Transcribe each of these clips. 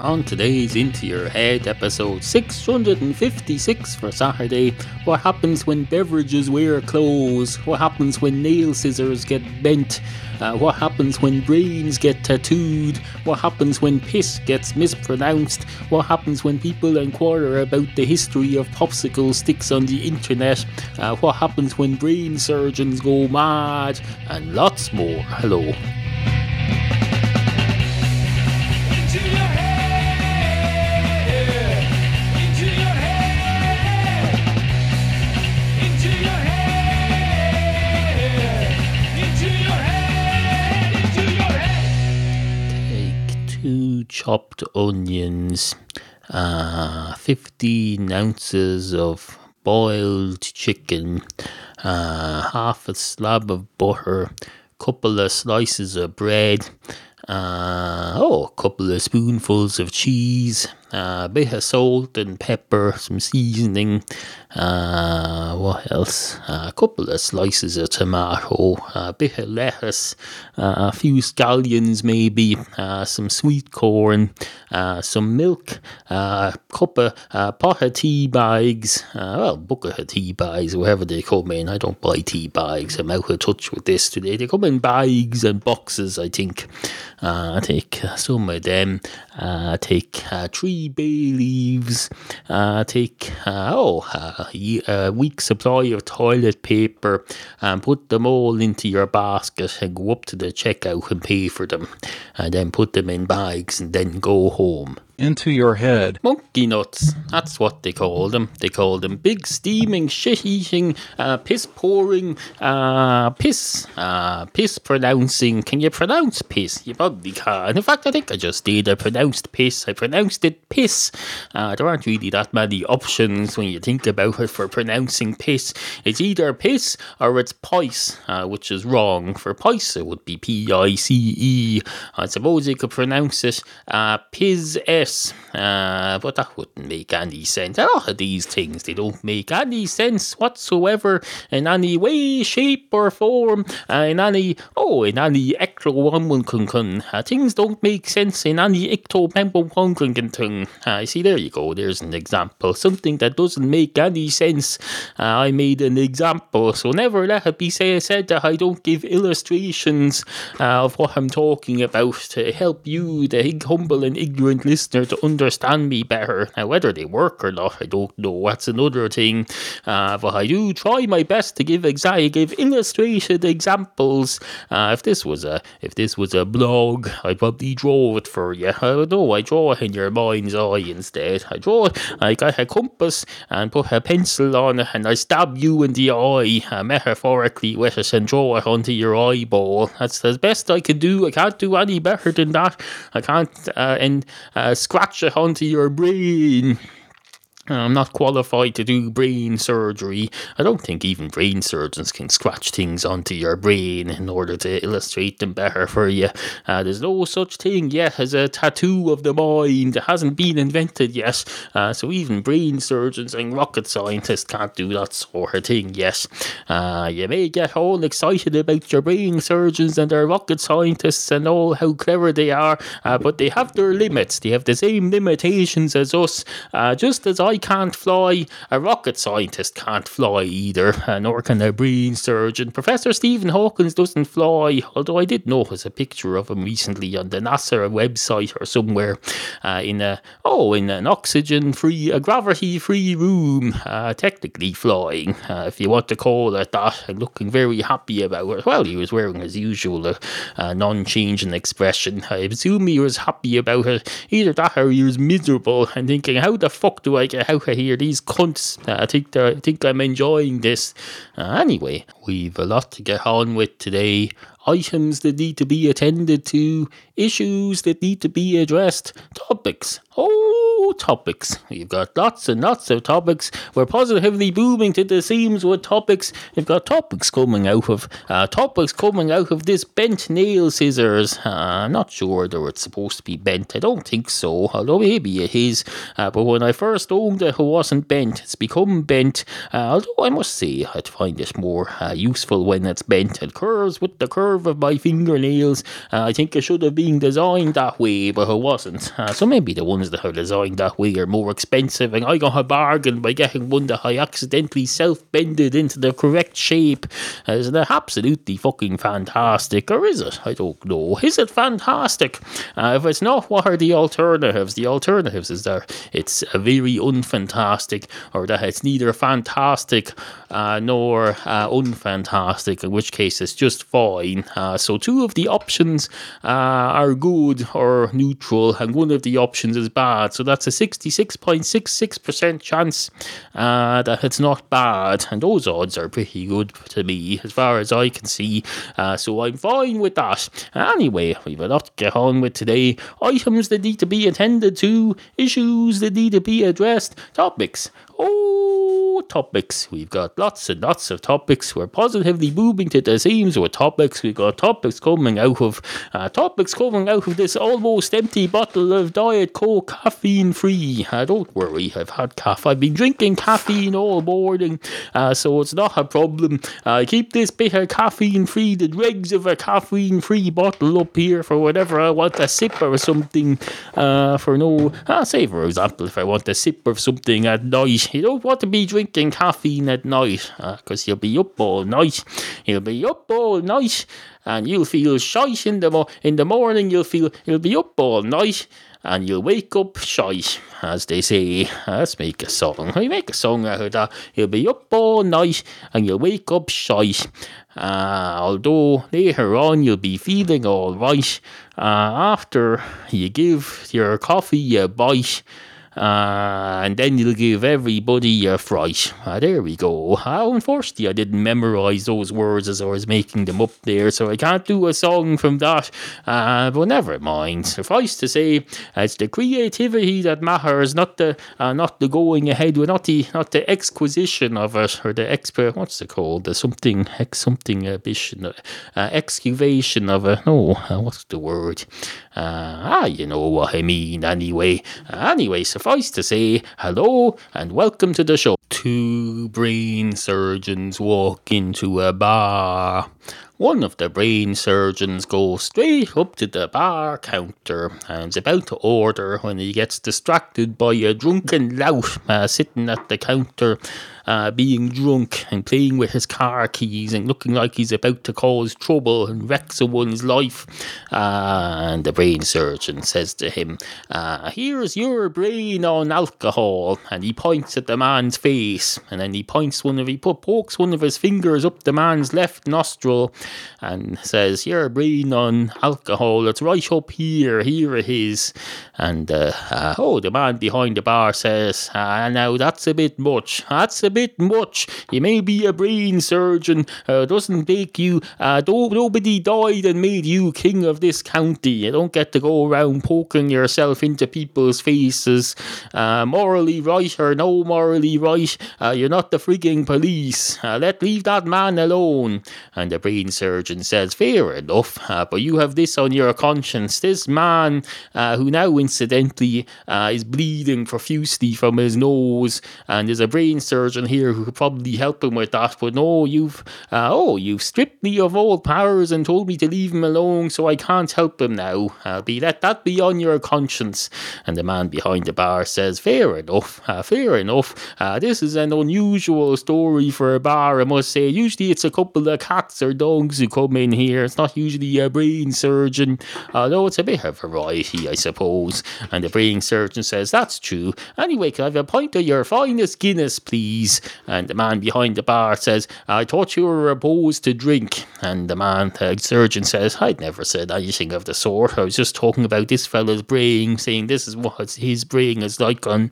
On today's Into Your Head episode 656 for Saturday, what happens when beverages wear clothes? What happens when nail scissors get bent? Uh, what happens when brains get tattooed? What happens when piss gets mispronounced? What happens when people inquire about the history of popsicle sticks on the internet? Uh, what happens when brain surgeons go mad? And lots more. Hello. Chopped onions, uh, 15 ounces of boiled chicken, uh, half a slab of butter, couple of slices of bread, uh, oh, a couple of spoonfuls of cheese, a bit of salt and pepper, some seasoning, uh, what else? a couple of slices of tomato, a bit of lettuce, uh, a few scallions maybe, uh, some sweet corn, uh, some milk, a cup of uh, pot of tea bags, uh, well, bucket of tea bags, wherever they come in. I don't buy tea bags. I'm out of touch with this today. They come in bags and boxes, I think. Uh, I take uh, some of them. Uh, take uh, bay leaves. Uh, take uh, oh a week supply of toilet paper, and put them all into your basket and go up to the checkout and pay for them, and then put them in bags and then go home. Into your head. Monkey nuts, that's what they call them. They call them big steaming, shit eating, uh, piss pouring, uh, piss, uh, piss pronouncing. Can you pronounce piss? You probably can. In fact, I think I just did. I pronounced piss. I pronounced it piss. Uh, there aren't really that many options when you think about it for pronouncing piss. It's either piss or it's pice, uh, which is wrong. For pice, it would be P I C E. I suppose you could pronounce it uh, piz uh, but that wouldn't make any sense. A lot of these things they don't make any sense whatsoever in any way, shape, or form. Uh, in any oh, in any ecto uh, things don't make sense in any ecto thing. Uh, see, there you go. There's an example. Something that doesn't make any sense. Uh, I made an example, so never let it be say, said that I don't give illustrations uh, of what I'm talking about to help you, the humble and ignorant listener, to understand me better. Now, whether they work or not, I don't know. That's another thing. Uh, but I do try my best to give exa- give illustrated examples. Uh, if this was a if this was a blog, I'd probably draw it for you. I don't know. I draw it in your mind's eye instead. I draw it. I got a compass and put a pencil on it, and I stab you in the eye, uh, metaphorically with it, and draw it onto your eyeball. That's the best I can do. I can't do any better than that. I can't uh, and uh, scratch it onto your brain. I'm not qualified to do brain surgery. I don't think even brain surgeons can scratch things onto your brain in order to illustrate them better for you. Uh, there's no such thing yet as a tattoo of the mind. It hasn't been invented yet. Uh, so even brain surgeons and rocket scientists can't do that sort of thing yet. Uh, you may get all excited about your brain surgeons and their rocket scientists and all how clever they are, uh, but they have their limits. They have the same limitations as us. Uh, just as I can't fly, a rocket scientist can't fly either, nor can a brain surgeon. Professor Stephen Hawkins doesn't fly, although I did notice a picture of him recently on the NASA website or somewhere uh, in a oh in an oxygen-free, a gravity-free room, uh, technically flying, uh, if you want to call it that, and looking very happy about it. Well, he was wearing his usual uh, uh, non-changing expression. I assume he was happy about it. Either that or he was miserable and thinking, how the fuck do I get of here? These cunts. Uh, I think I think I'm enjoying this. Uh, anyway, we've a lot to get on with today. Items that need to be attended to, issues that need to be addressed, topics. Oh, topics. You've got lots and lots of topics. We're positively booming to the seams with topics. You've got topics coming out of uh, topics coming out of this bent nail scissors. Uh, I'm not sure whether it's supposed to be bent. I don't think so, although maybe it is. Uh, but when I first owned it, it wasn't bent. It's become bent. Uh, although I must say, I'd find it more uh, useful when it's bent. It curves with the curve of my fingernails. Uh, I think it should have been designed that way, but it wasn't. So maybe the ones that are designed that way are more expensive, and I got a bargain by getting one that I accidentally self bended into the correct shape. Uh, isn't it absolutely fucking fantastic? Or is it? I don't know. Is it fantastic? Uh, if it's not, what are the alternatives? The alternatives is that it's a very unfantastic, or that it's neither fantastic uh, nor uh, unfantastic, in which case it's just fine. Uh, so, two of the options uh, are good or neutral, and one of the options is bad. So, that's a 66.66% chance uh, that it's not bad, and those odds are pretty good to me as far as I can see. Uh, so, I'm fine with that. Anyway, we've a lot to get on with today. Items that need to be attended to, issues that need to be addressed, topics. Oh, topics. We've got lots and lots of topics. We're positively moving to the seams with topics. We've got topics coming out of uh, topics coming out of this almost empty bottle of Diet Coke caffeine free. Uh, don't worry, I've had caffeine. I've been drinking caffeine all morning, uh, so it's not a problem. I keep this bit of caffeine free, the dregs of a caffeine free bottle up here for whenever I want a sip or something. Uh, for no, uh, say for example, if I want a sip of something at night, you don't want to be drinking caffeine at night because you'll be up all night. You'll be up all night and you'll feel shite in the, mo- in the morning. You'll feel you'll be up all night and you'll wake up shite, as they say. Let's make a song. I make a song out of that. You'll be up all night and you'll wake up shite. Uh, although later on you'll be feeling all right uh, after you give your coffee a bite. Uh, and then you'll give everybody a fright. Ah, there we go. Uh, unfortunately, I didn't memorize those words as I was making them up there, so I can't do a song from that. Uh, but never mind. Suffice to say, it's the creativity that matters, not the uh, not the going ahead, not the not the exquisition of it or the expert. What's it called? The something ex something ambition, uh, excavation of it. No, uh, what's the word? Uh, ah, you know what I mean. Anyway, anyway, suffice to say, hello and welcome to the show. Two brain surgeons walk into a bar. One of the brain surgeons goes straight up to the bar counter and is about to order when he gets distracted by a drunken lout uh, sitting at the counter, uh, being drunk and playing with his car keys and looking like he's about to cause trouble and wreck someone's life. Uh, and the brain surgeon says to him, uh, Here's your brain on alcohol. And he points at the man's face and then he points one of, he pokes one of his fingers up the man's left nostril and says, Your brain on alcohol, it's right up here, here it is. And uh, uh, oh, the man behind the bar says, ah, Now that's a bit much, that's a bit much. You may be a brain surgeon, uh, doesn't make you, uh, nobody died and made you king of this county. You don't get to go around poking yourself into people's faces. Uh, morally right or no morally right, uh, you're not the frigging police. Uh, let leave that man alone. And the brain surgeon says, Fair enough, uh, but you have this on your conscience. This man, uh, who now incidentally is bleeding profusely from his nose, and is a brain surgeon here who could probably help him with that. But no, you've uh, oh, you've stripped me of all powers and told me to leave him alone, so I can't help him now. Be let that be on your conscience. And the man behind the bar says, Fair enough, uh, fair enough. Uh, this is an unusual story for a bar, I must say. Usually it's a couple of cats or dogs who come in here. It's not usually a brain surgeon, although it's a bit of variety, I suppose. And the brain surgeon says, That's true. Anyway, can I have a pint of your finest Guinness, please? And the man behind the bar says, I thought you were opposed to drink. And the man, the surgeon says, I'd never said anything of the sort. I was just talking about this fellow's brain, saying this is what his brain is like on,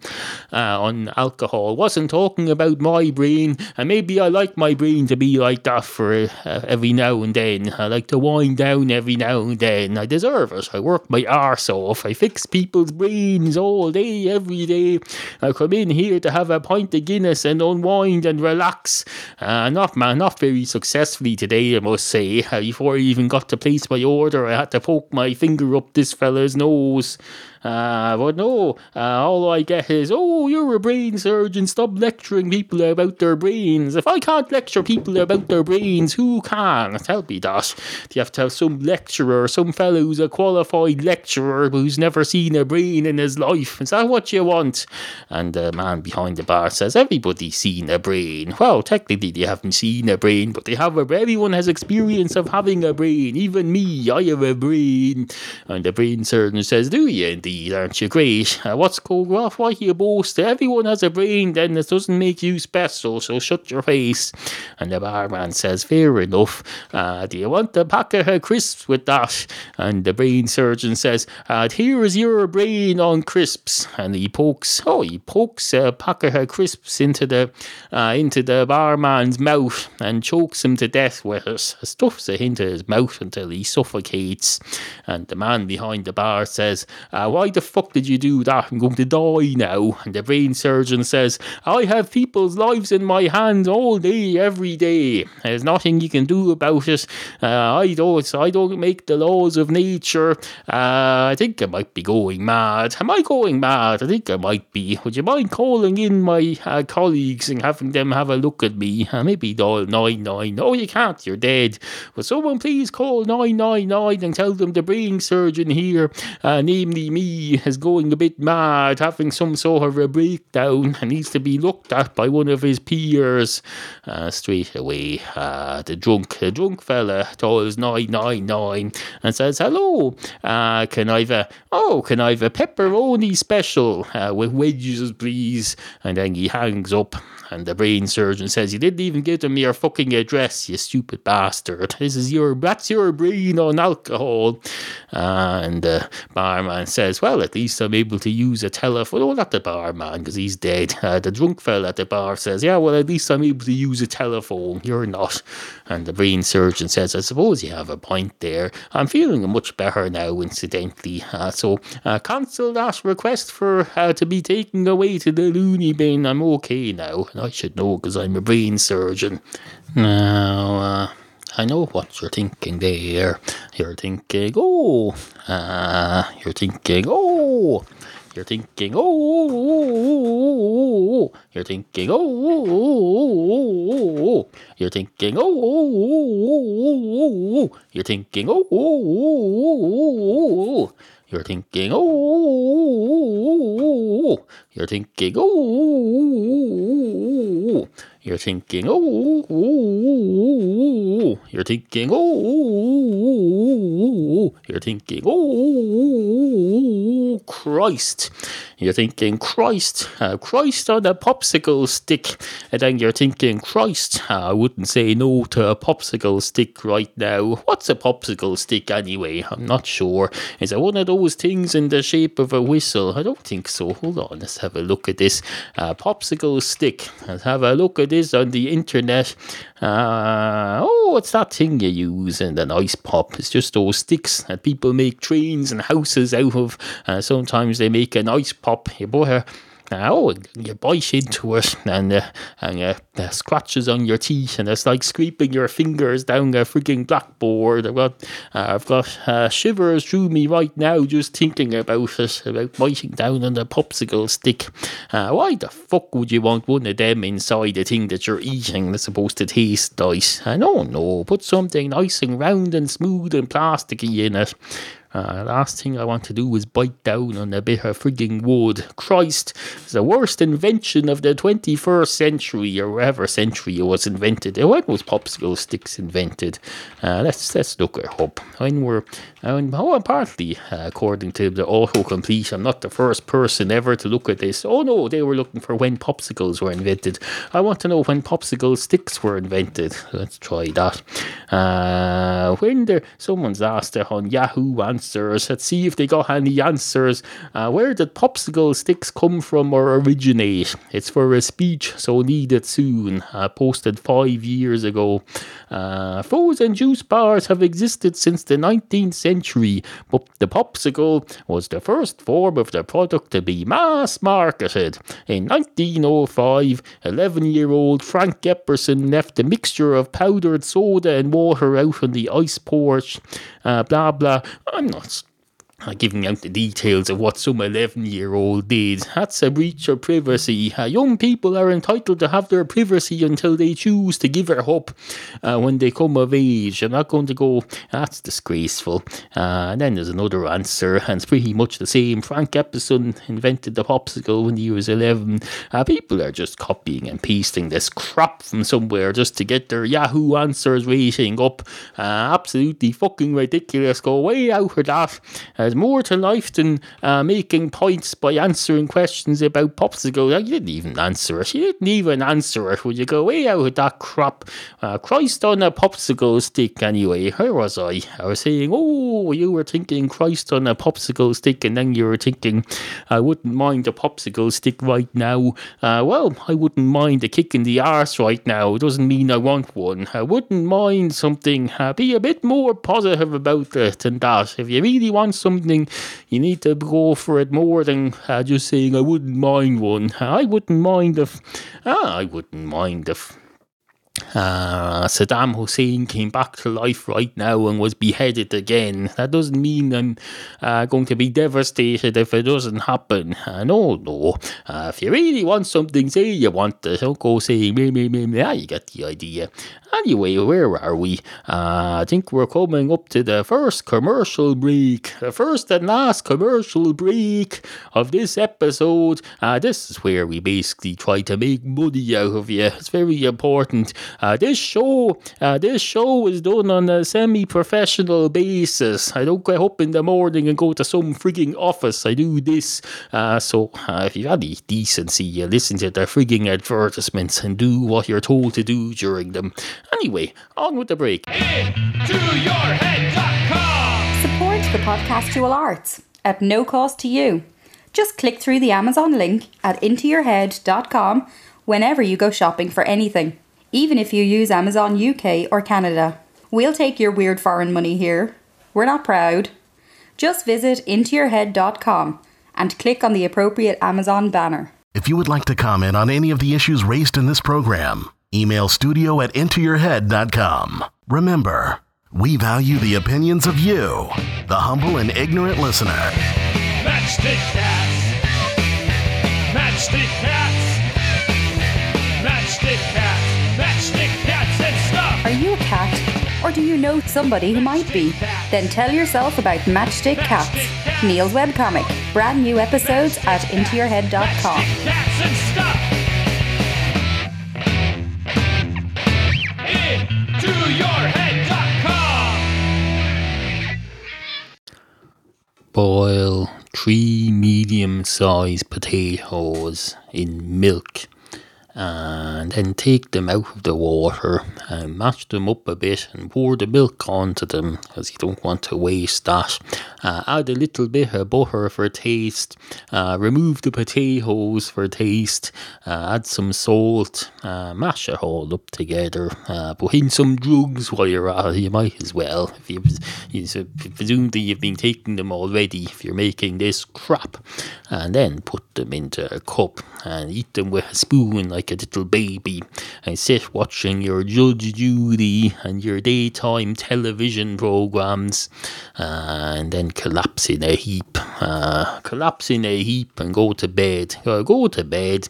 uh, on alcohol. Wasn't talking about my brain, and maybe I like my brain to be like that for uh, every now and then. I like to wind down every now and then. I deserve it. I work my arse off. I fix people's brains all day, every day. I come in here to have a pint of Guinness and unwind and relax. Uh, not man, not very successfully today, I must say. Uh, before I even got to place my order, I had to poke my finger up this fella's nose. Uh, but no, uh, all I get is, oh, you're a brain surgeon, stop lecturing people about their brains. If I can't lecture people about their brains, who can? Tell me that. Do you have to have some lecturer, some fellow who's a qualified lecturer who's never seen a brain in his life? Is that what you want? And the man behind the bar says, everybody's seen a brain. Well, technically they haven't seen a brain, but they have a, everyone has experience of having a brain. Even me, I have a brain. And the brain surgeon says, do you indeed? Aren't you great? Uh, what's going on? Why you boast? Everyone has a brain, then this doesn't make you special, so shut your face. And the barman says, fair enough. Uh, do you want a packet of crisps with that? And the brain surgeon says, uh, here is your brain on crisps. And he pokes, oh, he pokes a packet of crisps into the, uh, into the barman's mouth and chokes him to death with it. Stuffs it into his mouth until he suffocates. And the man behind the bar says, uh, why the fuck did you do that? I'm going to die now. And the brain surgeon says, I have people's lives in my hands all day, every day. There's nothing you can do about it. Uh, I don't, I don't make the laws of nature. Uh, I think I might be going mad. Am I going mad? I think I might be. Would you mind calling in my uh, colleagues and having them have a look at me? Uh, maybe dial 99. No, you can't. You're dead. Will someone please call 999 and tell them the brain surgeon here, uh, namely me, is going a bit mad, having some sort of a breakdown and needs to be looked at by one of his peers. Uh, straight away, uh, the drunk, the drunk fella dials 999 and says, hello, uh, can I have a, oh, can I have a pepperoni special uh, with wedges, please? And then he hangs up. And the brain surgeon says, You didn't even give them your fucking address, you stupid bastard. This is your, that's your brain on alcohol. And the barman says, Well, at least I'm able to use a telephone. Oh, not the barman, because he's dead. Uh, the drunk fella at the bar says, Yeah, well, at least I'm able to use a telephone. You're not. And the brain surgeon says, I suppose you have a point there. I'm feeling much better now, incidentally. Uh, so uh, cancel that request for uh, to be taken away to the loony bin. I'm okay now. And I should know because I'm a brain surgeon. Now, uh, I know what you're thinking there. You're thinking, oh, uh, you're thinking, oh. You're thinking, oh, oh, oh, oh, oh. You're thinking, oh, oh, oh, oh, oh. You're thinking, oh, oh, oh, oh, oh, oh. You're thinking, oh, oh, oh, oh, oh, oh. You're thinking, oh. You're thinking, oh you're thinking, oh, you're thinking, oh, you're thinking, oh, Christ. You're thinking, Christ, uh, Christ on a popsicle stick. And then you're thinking, Christ, uh, I wouldn't say no to a popsicle stick right now. What's a popsicle stick anyway? I'm not sure. Is it one of those things in the shape of a whistle? I don't think so. Hold on, let's have a look at this. Uh, popsicle stick. Let's have a look at this on the internet. Uh, oh, it's that thing you use in an ice pop. It's just those sticks that people make trains and houses out of. Uh, sometimes they make an ice pop. You put a Oh, you bite into it and uh, and uh, scratches on your teeth, and it's like scraping your fingers down a freaking blackboard. I've got uh, I've got uh, shivers through me right now just thinking about it, about biting down on the popsicle stick. Uh, why the fuck would you want one of them inside the thing that you're eating that's supposed to taste nice? I don't know. Put something nice and round and smooth and plasticky in it. Uh, last thing I want to do is bite down on a bit of frigging wood. Christ, it's the worst invention of the 21st century or whatever century it was invented. When was popsicle sticks invented? Uh, let's let's look it up. When were and oh, apparently, uh, according to the autocomplete, I'm not the first person ever to look at this. Oh no, they were looking for when popsicles were invented. I want to know when popsicle sticks were invented. Let's try that. Uh, when there, someone's asked on Yahoo answers. Let's see if they got any answers. Uh, where did popsicle sticks come from or originate? It's for a speech, so need it soon. Uh, posted five years ago. Uh, frozen juice bars have existed since the 19th century, but the popsicle was the first form of the product to be mass marketed. In 1905, 11 year old Frank Epperson left a mixture of powdered soda and water out on the ice porch. Uh, blah blah. I'm not giving out the details of what some 11 year old did. That's a breach of privacy. Uh, young people are entitled to have their privacy until they choose to give it up uh, when they come of age. I'm not going to go, that's disgraceful. Uh, and then there's another answer, and it's pretty much the same. Frank Epperson invented the popsicle when he was 11. Uh, people are just copying and pasting this crap from somewhere just to get their Yahoo Answers rating up. Uh, absolutely fucking ridiculous. Go way out of that. There's more to life than uh, making points by answering questions about popsicle. You didn't even answer it. You didn't even answer it. Would you go way out of that crap? Uh, Christ on a popsicle stick, anyway. Where was I? I was saying, oh, you were thinking Christ on a popsicle stick, and then you were thinking, I wouldn't mind a popsicle stick right now. Uh, well, I wouldn't mind a kick in the arse right now. It doesn't mean I want one. I wouldn't mind something. Uh, be a bit more positive about it than that. If you really want something, you need to go for it more than uh, just saying, I wouldn't mind one. I wouldn't mind if. Ah, I wouldn't mind if. Uh, Saddam Hussein came back to life right now and was beheaded again. That doesn't mean I'm uh, going to be devastated if it doesn't happen. Uh, no, no. Uh, if you really want something, say you want it. Don't go saying me, me, me, me. Ah, you get the idea. Anyway, where are we? Uh, I think we're coming up to the first commercial break. The first and last commercial break of this episode. Uh, this is where we basically try to make money out of you. It's very important. Uh, this show, uh, this show is done on a semi-professional basis. I don't get up in the morning and go to some frigging office. I do this. Uh, so uh, if you've any decency, you listen to the frigging advertisements and do what you're told to do during them. Anyway, on with the break. Support the podcastual arts at no cost to you. Just click through the Amazon link at intoyourhead.com whenever you go shopping for anything, even if you use Amazon UK or Canada. We'll take your weird foreign money here. We're not proud. Just visit intoyourhead.com and click on the appropriate Amazon banner. If you would like to comment on any of the issues raised in this program, email studio at intoyourhead.com. Remember, we value the opinions of you, the humble and ignorant listener. Matchstick cats. Matchstick cats. You a cat? Or do you know somebody who might be? Then tell yourself about Matchstick Cats, Neal's webcomic. Brand new episodes at intoyourhead.com. Boil three medium sized potatoes in milk and then take them out of the water and mash them up a bit and pour the milk onto them because you don't want to waste that. Uh, add a little bit of butter for taste, uh, remove the potatoes for taste, uh, add some salt, uh, mash it all up together, uh, put in some drugs while you're at it. You might as well. If you, you presumably you've been taking them already if you're making this crap, and then put them into a cup and eat them with a spoon like a little baby, and sit watching your Judge Judy and your daytime television programs, and then collapse in a heap, uh, collapse in a heap and go to bed. Uh, go to bed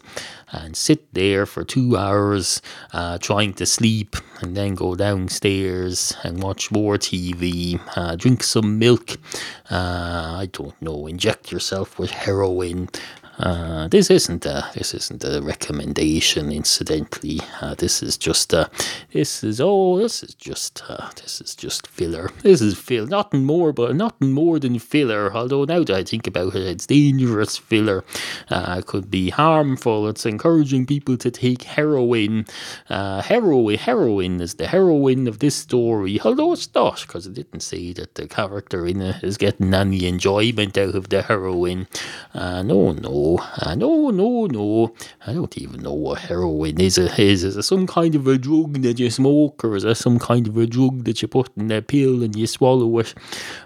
and sit there for two hours uh, trying to sleep and then go downstairs and watch more TV, uh, drink some milk, uh, I don't know, inject yourself with heroin. Uh, this isn't a this isn't a recommendation, incidentally. Uh, this is just uh, this is oh this is just uh, this is just filler. This is fill nothing more, but nothing more than filler. Although now that I think about it, it's dangerous filler. Uh, it could be harmful. It's encouraging people to take heroin. Heroin heroin is the heroin of this story. Although it's not, because it didn't say that the character in it is getting any enjoyment out of the heroin. Uh, no, no, uh, no, no, no. I don't even know what heroin is. Is it some kind of a drug that you smoke, or is it some kind of a drug that you put in a pill and you swallow it,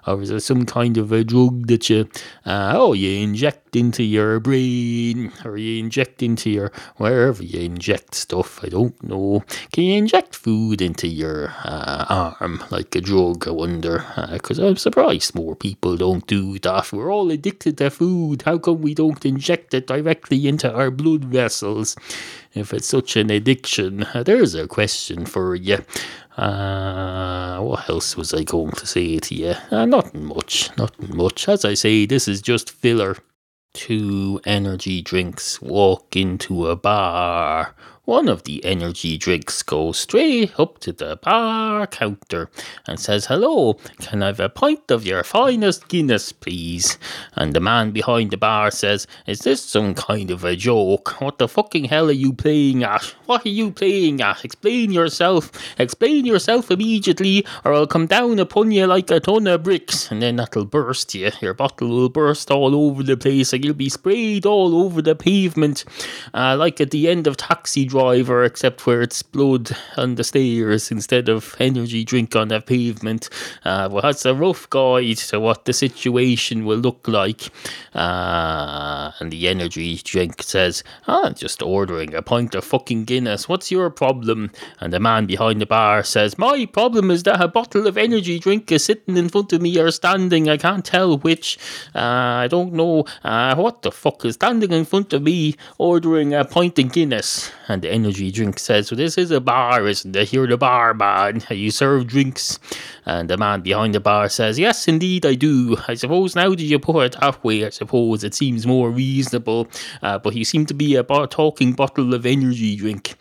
or is it some kind of a drug that you uh, oh you inject into your brain, or you inject into your wherever you inject stuff? I don't know. Can you inject food into your uh, arm like a drug? I wonder, because I'm surprised more people don't do that. We're all addicted to food. How come we don't inject it directly into our blood vessels? If it's such an addiction, Uh, there's a question for you. Uh, what else was I going to say to you? Uh, nothing much, nothing much. As I say, this is just filler. Two energy drinks walk into a bar. One of the energy drinks goes straight up to the bar counter and says, Hello, can I have a pint of your finest Guinness, please? And the man behind the bar says, Is this some kind of a joke? What the fucking hell are you playing at? What are you playing at? Explain yourself. Explain yourself immediately, or I'll come down upon you like a ton of bricks. And then that'll burst you. Your bottle will burst all over the place, and you'll be sprayed all over the pavement, uh, like at the end of Taxi Driver, except where it's blood on the stairs instead of energy drink on the pavement. Uh, well, that's a rough guide to what the situation will look like. Uh, and the energy drink says, "Ah, just ordering a pint of fucking Guinness. What's your problem?" And the man behind the bar says, "My problem is that a bottle of energy drink is sitting in front of me or standing. I can't tell which. Uh, I don't know uh, what the fuck is standing in front of me ordering a pint of Guinness." And the energy drink says, So this is a bar, isn't it? You're the bar man. You serve drinks." And the man behind the bar says, Yes, indeed, I do. I suppose now that you put it that way, I suppose it seems more reasonable. Uh, but you seem to be a bo- talking bottle of energy drink.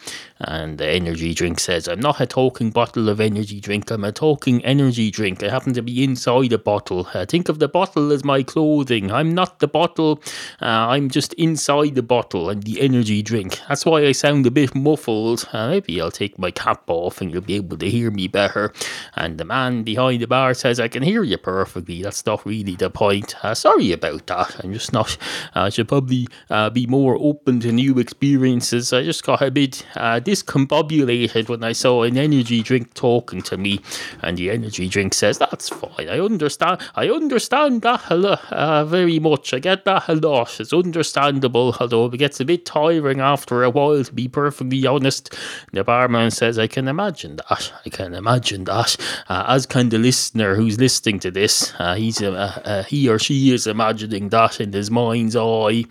And the energy drink says, I'm not a talking bottle of energy drink, I'm a talking energy drink. I happen to be inside a bottle. Uh, think of the bottle as my clothing. I'm not the bottle, uh, I'm just inside the bottle and the energy drink. That's why I sound a bit muffled. Uh, maybe I'll take my cap off and you'll be able to hear me better. And the man behind the bar says, I can hear you perfectly. That's not really the point. Uh, sorry about that. I'm just not, I should probably uh, be more open to new experiences. I just got a bit uh, discombobulated when I saw an energy drink talking to me. And the energy drink says, That's fine. I understand. I understand that uh, very much. I get that a lot. It's understandable, although it gets a bit tiring after a while, to be perfectly honest. The barman says, I can imagine that. I can imagine that. Uh, as can the listener who's listening to this, uh, he's uh, uh, he or she is imagining that in his mind's eye.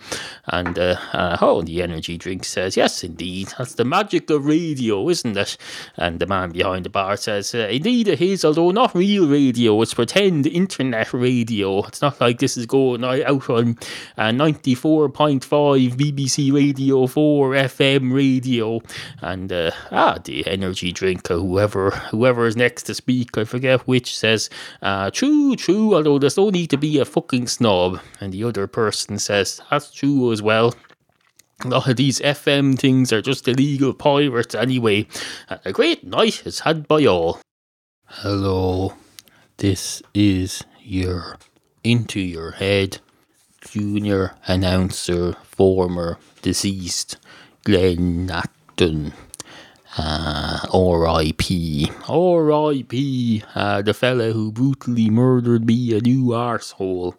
And uh, uh, oh, the energy drink says, Yes, indeed. That's the magic of radio, isn't it? And the man behind the bar says, uh, Indeed, it is, although not real radio. It's pretend internet radio. It's not like this is going out on uh, 94.5 BBC Radio 4 FM radio. And uh, ah, the energy drink, or whoever, whoever is next to speak, I forget which, says, uh, True, true, although there's no need to be a fucking snob. And the other person says, That's true as well. A lot of these FM things are just illegal pirates anyway. A great night is had by all. Hello, this is your Into Your Head junior announcer, former deceased Glenn Acton. Uh, R.I.P. R.I.P. Uh, the fella who brutally murdered me, a new arsehole.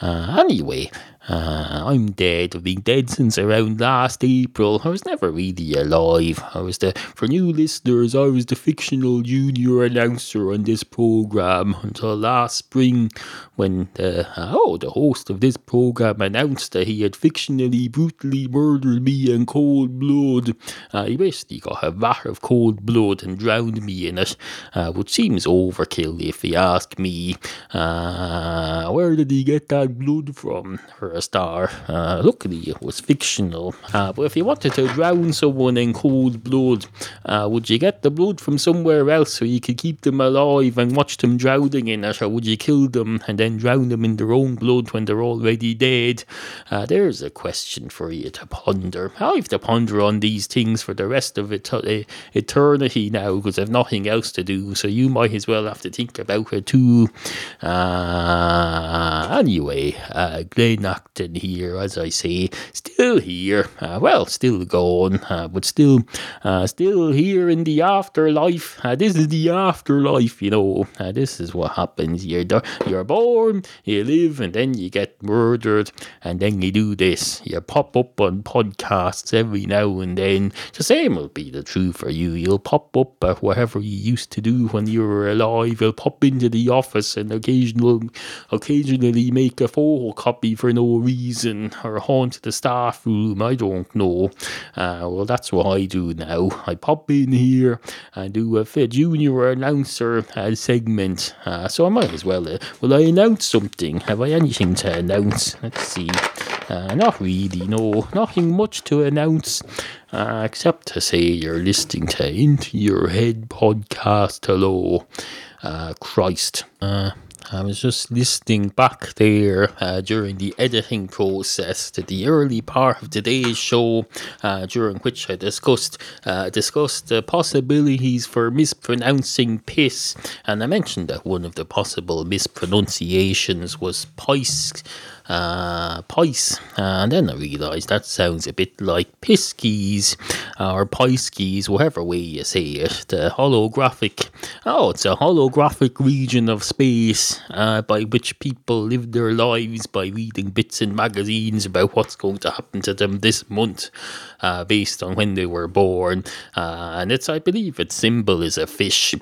Uh, anyway, uh, I'm dead. I've been dead since around last April. I was never really alive. I was the, for new listeners, I was the fictional junior announcer on this program until last spring when the, oh, the host of this program announced that he had fictionally brutally murdered me in cold blood. Uh, he basically got a vat of cold blood and drowned me in it, uh, which seems overkill if you ask me. Uh, where did he get that blood from? A star. Uh, luckily, it was fictional. Uh, but if you wanted to drown someone in cold blood, uh, would you get the blood from somewhere else so you could keep them alive and watch them drowning in it, or would you kill them and then drown them in their own blood when they're already dead? Uh, there's a question for you to ponder. I have to ponder on these things for the rest of uh, eternity now because I've nothing else to do. So you might as well have to think about it too. Uh, anyway, uh, Acton here, as I say, still here. Uh, well, still gone, uh, but still, uh, still here in the afterlife. Uh, this is the afterlife, you know. Uh, this is what happens. You're do- you're born, you live, and then you get murdered, and then you do this. You pop up on podcasts every now and then. The same will be the true for you. You'll pop up at whatever you used to do when you were alive. You'll pop into the office and occasional, occasionally make a photocopy for no reason or haunt the staff room. I don't know. Uh, well, that's what I do now. I pop in here and do a, a junior announcer uh, segment. Uh, so I might as well. Uh, will I announce something? Have I anything to announce? Let's see. Uh, not really, no. Nothing much to announce, uh, except to say you're listening to Into Your Head podcast. Hello. Uh, Christ. Uh, I was just listening back there uh, during the editing process to the early part of today's show, uh, during which I discussed uh, discussed the possibilities for mispronouncing piss, and I mentioned that one of the possible mispronunciations was pice uh, pice. And then I realised that sounds a bit like piskies or piskies, whatever way you say it. The holographic, oh, it's a holographic region of space uh, by which people live their lives by reading bits in magazines about what's going to happen to them this month. Uh, based on when they were born, uh, and it's I believe its symbol is a fish,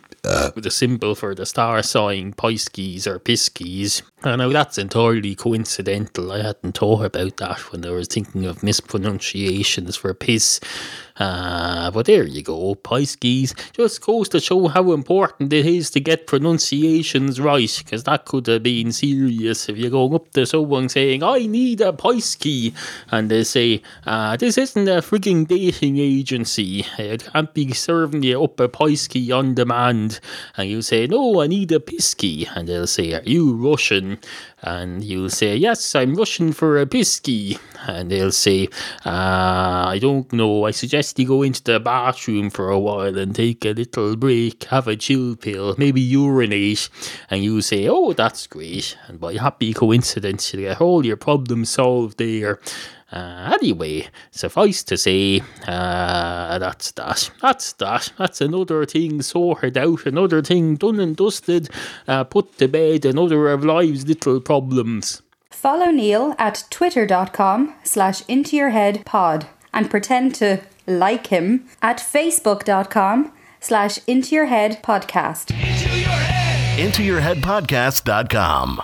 with a symbol for the star sign Pisces or Piskies. I know that's entirely coincidental. I hadn't thought about that when I was thinking of mispronunciations for piss. Uh, but there you go, Pisces. Just goes to show how important it is to get pronunciations right, because that could have been serious if you're going up to someone saying, I need a Pisces, and they say, uh, this isn't a frigging dating agency. It can't be serving you up a Pisces on demand. And you say, no, I need a Pisky. And they'll say, are you Russian? And you'll say, yes, I'm Russian for a Pisky. And they'll say, uh, I don't know, I suggest you go into the bathroom for a while and take a little break, have a chill pill, maybe urinate. And you say, oh, that's great. And by happy coincidence, you get all your problems solved there. Uh, anyway, suffice to say, uh, that's that. That's that. That's another thing sorted out, another thing done and dusted, uh, put to bed, another of life's little problems. Follow Neal at twitter.com slash into your head pod and pretend to like him at facebook.com slash into your head podcast. Into your head. IntoYourHeadPodcast.com.